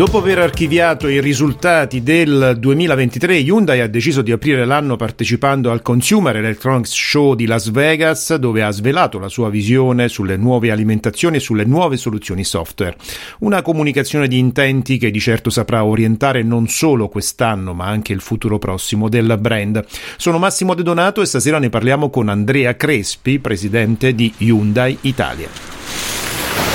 Dopo aver archiviato i risultati del 2023, Hyundai ha deciso di aprire l'anno partecipando al Consumer Electronics Show di Las Vegas, dove ha svelato la sua visione sulle nuove alimentazioni e sulle nuove soluzioni software. Una comunicazione di intenti che di certo saprà orientare non solo quest'anno, ma anche il futuro prossimo del brand. Sono Massimo De Donato e stasera ne parliamo con Andrea Crespi, presidente di Hyundai Italia.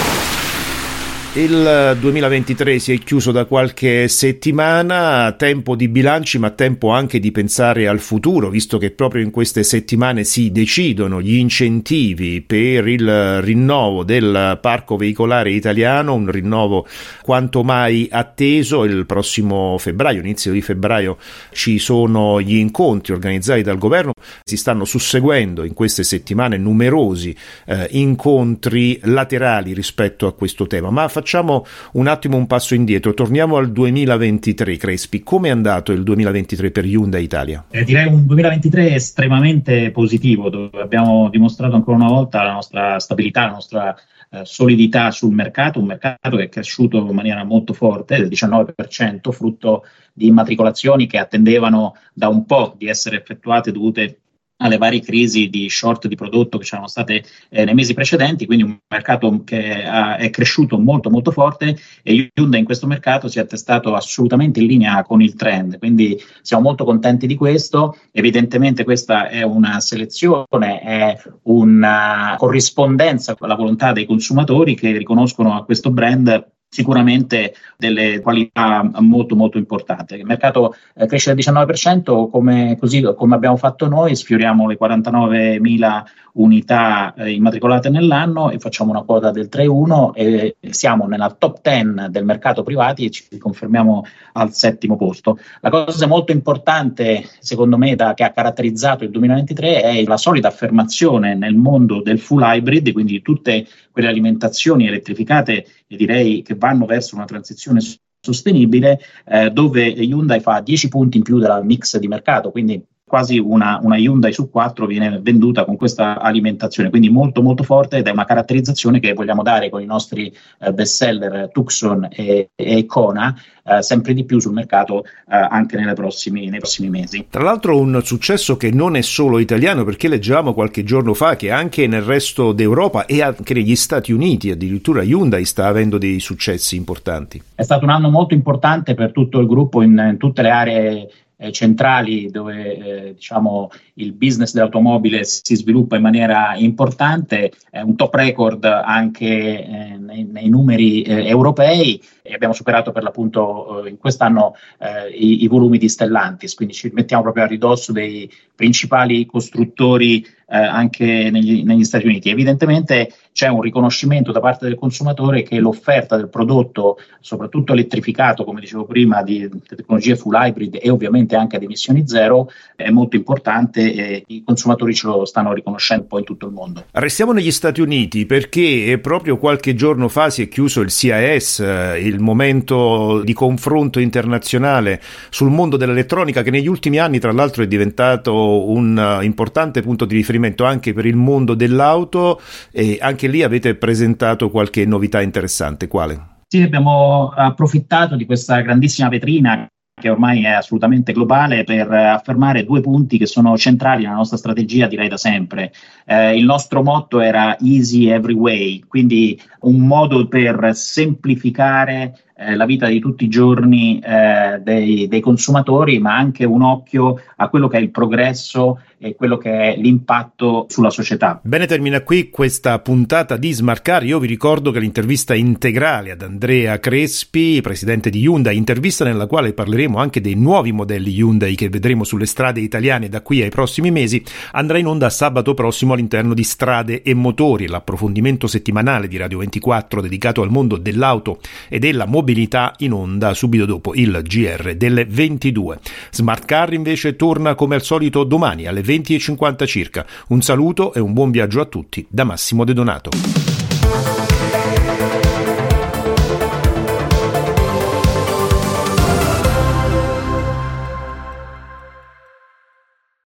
Il 2023 si è chiuso da qualche settimana, tempo di bilanci ma tempo anche di pensare al futuro, visto che proprio in queste settimane si decidono gli incentivi per il rinnovo del parco veicolare italiano, un rinnovo quanto mai atteso. Il prossimo febbraio, inizio di febbraio, ci sono gli incontri organizzati dal governo, si stanno susseguendo in queste settimane numerosi eh, incontri laterali rispetto a questo tema. Ma facciamo un attimo un passo indietro, torniamo al 2023, Crespi. Come è andato il 2023 per Hyundai Italia? Eh, direi un 2023 estremamente positivo, dove abbiamo dimostrato ancora una volta la nostra stabilità, la nostra eh, solidità sul mercato, un mercato che è cresciuto in maniera molto forte, del 19%, frutto di immatricolazioni che attendevano da un po' di essere effettuate dovute alle varie crisi di short di prodotto che c'erano state eh, nei mesi precedenti, quindi un mercato che ha, è cresciuto molto molto forte e Hyundai in questo mercato si è attestato assolutamente in linea con il trend, quindi siamo molto contenti di questo, evidentemente questa è una selezione, è una corrispondenza con la volontà dei consumatori che riconoscono a questo brand sicuramente delle qualità molto molto importanti. Il mercato eh, cresce del 19%, come, così come abbiamo fatto noi, sfioriamo le 49.000 unità eh, immatricolate nell'anno e facciamo una quota del 3,1 e siamo nella top 10 del mercato privati e ci confermiamo al settimo posto. La cosa molto importante, secondo me, da, che ha caratterizzato il 2023 è la solida affermazione nel mondo del full hybrid, quindi tutte quelle alimentazioni elettrificate e direi che vanno verso una transizione sostenibile, eh, dove Hyundai fa 10 punti in più della mix di mercato, quindi quasi una, una, Hyundai su quattro viene venduta con questa alimentazione, quindi molto molto forte ed è una caratterizzazione che vogliamo dare con i nostri eh, best seller Tucson e, e Kona eh, sempre di più sul mercato eh, anche prossimi, nei prossimi mesi. Tra l'altro un successo che non è solo italiano perché leggevamo qualche giorno fa che anche nel resto d'Europa e anche negli Stati Uniti addirittura Hyundai sta avendo dei successi importanti. È stato un anno molto importante per tutto il gruppo in, in tutte le aree eh, centrali dove eh, diciamo, il business dell'automobile si sviluppa in maniera importante, è un top record anche eh, nei, nei, numeri eh, europei e abbiamo superato per l'appunto eh, in quest'anno eh, i, i, volumi di Stellantis, quindi ci mettiamo proprio a ridosso dei principali costruttori anche negli, negli Stati Uniti. Evidentemente c'è un riconoscimento da parte del consumatore che l'offerta del prodotto, soprattutto elettrificato, come dicevo prima, di tecnologie full hybrid e ovviamente anche ad emissioni zero, è molto importante e i consumatori ce lo stanno riconoscendo poi in tutto il mondo. Restiamo negli Stati Uniti perché proprio qualche giorno fa si è chiuso il CIS, eh, il momento di confronto internazionale sul mondo dell'elettronica che negli ultimi anni tra l'altro è diventato un eh, importante punto di riferimento anche per il mondo dell'auto e anche lì avete presentato qualche novità interessante. Quale? Sì, abbiamo approfittato di questa grandissima vetrina che ormai è assolutamente globale, per affermare due punti che sono centrali nella nostra strategia, direi da sempre. Eh, il nostro motto era Easy Every Way, quindi un modo per semplificare eh, la vita di tutti i giorni eh, dei, dei, consumatori, ma anche un occhio a quello che è il progresso e quello che è l'impatto sulla società. Bene, termina qui questa puntata di Smart Car. Io vi ricordo che l'intervista integrale ad Andrea Crespi, presidente di Hyundai, intervista nella quale parleremo anche dei nuovi modelli Hyundai che vedremo sulle strade italiane da qui ai prossimi mesi, andrà in onda sabato prossimo all'interno di Strade e Motori, l'approfondimento settimanale di Radio 24 dedicato al mondo dell'auto e della mobilità in onda subito dopo il GR delle 22. Smart Car invece torna come al solito domani alle 20.50 circa. Un saluto e un buon viaggio a tutti da Massimo De Donato.